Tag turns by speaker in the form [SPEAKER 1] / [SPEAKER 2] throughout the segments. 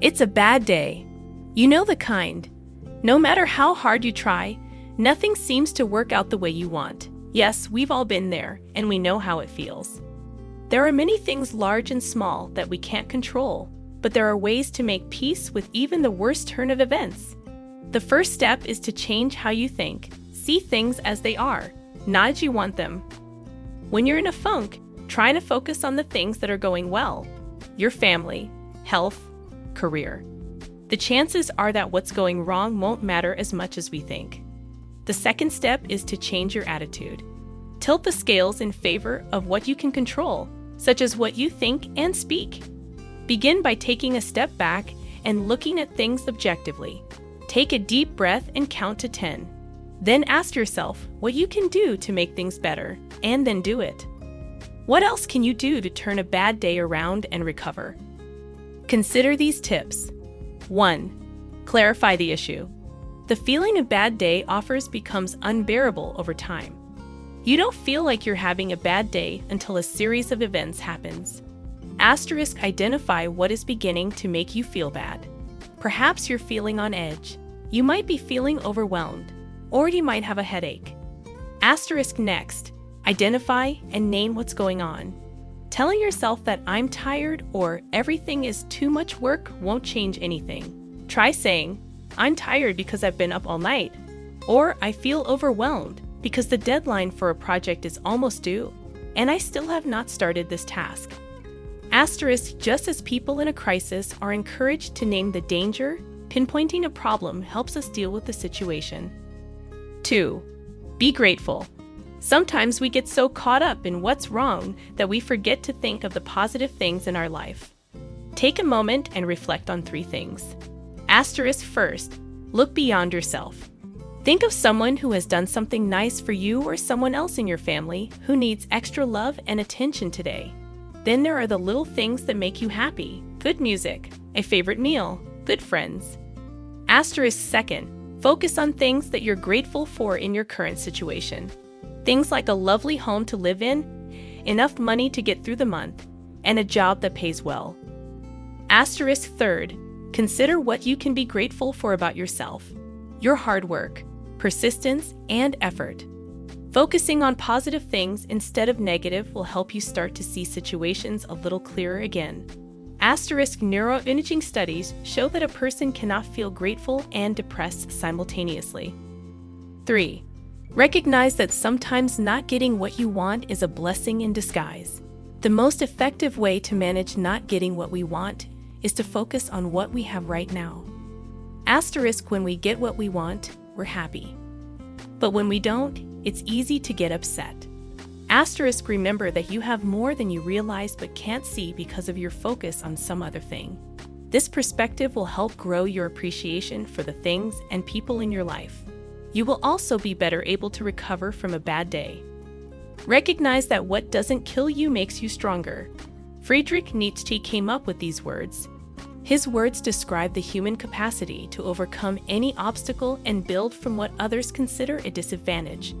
[SPEAKER 1] It's a bad day. You know the kind. No matter how hard you try, nothing seems to work out the way you want. Yes, we've all been there, and we know how it feels. There are many things large and small that we can't control, but there are ways to make peace with even the worst turn of events. The first step is to change how you think, see things as they are, not as you want them. When you're in a funk, try to focus on the things that are going well your family, health, career. The chances are that what's going wrong won't matter as much as we think. The second step is to change your attitude. Tilt the scales in favor of what you can control, such as what you think and speak. Begin by taking a step back and looking at things objectively. Take a deep breath and count to 10. Then ask yourself what you can do to make things better, and then do it. What else can you do to turn a bad day around and recover? Consider these tips. 1. Clarify the issue. The feeling of bad day offers becomes unbearable over time. You don't feel like you're having a bad day until a series of events happens. Asterisk identify what is beginning to make you feel bad. Perhaps you're feeling on edge. You might be feeling overwhelmed, or you might have a headache. Asterisk next, identify and name what's going on. Telling yourself that I'm tired or everything is too much work won't change anything. Try saying, I'm tired because I've been up all night, or I feel overwhelmed because the deadline for a project is almost due, and I still have not started this task. Asterisk, just as people in a crisis are encouraged to name the danger, pinpointing a problem helps us deal with the situation. 2. Be grateful. Sometimes we get so caught up in what's wrong that we forget to think of the positive things in our life. Take a moment and reflect on three things. Asterisk first, look beyond yourself. Think of someone who has done something nice for you or someone else in your family who needs extra love and attention today. Then there are the little things that make you happy good music, a favorite meal, good friends. Asterisk second, focus on things that you're grateful for in your current situation. Things like a lovely home to live in, enough money to get through the month, and a job that pays well. Asterisk third, consider what you can be grateful for about yourself your hard work, persistence, and effort. Focusing on positive things instead of negative will help you start to see situations a little clearer again. Asterisk neuroimaging studies show that a person cannot feel grateful and depressed simultaneously. 3. Recognize that sometimes not getting what you want is a blessing in disguise. The most effective way to manage not getting what we want is to focus on what we have right now. Asterisk when we get what we want, we're happy. But when we don't, it's easy to get upset. Asterisk remember that you have more than you realize but can't see because of your focus on some other thing. This perspective will help grow your appreciation for the things and people in your life. You will also be better able to recover from a bad day. Recognize that what doesn't kill you makes you stronger. Friedrich Nietzsche came up with these words. His words describe the human capacity to overcome any obstacle and build from what others consider a disadvantage.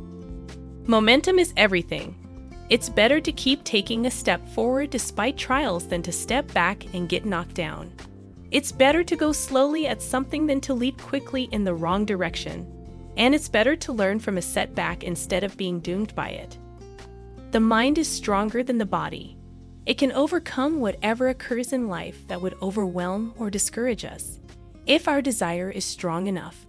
[SPEAKER 1] Momentum is everything. It's better to keep taking a step forward despite trials than to step back and get knocked down. It's better to go slowly at something than to leap quickly in the wrong direction and it's better to learn from a setback instead of being doomed by it. The mind is stronger than the body. It can overcome whatever occurs in life that would overwhelm or discourage us, if our desire is strong enough.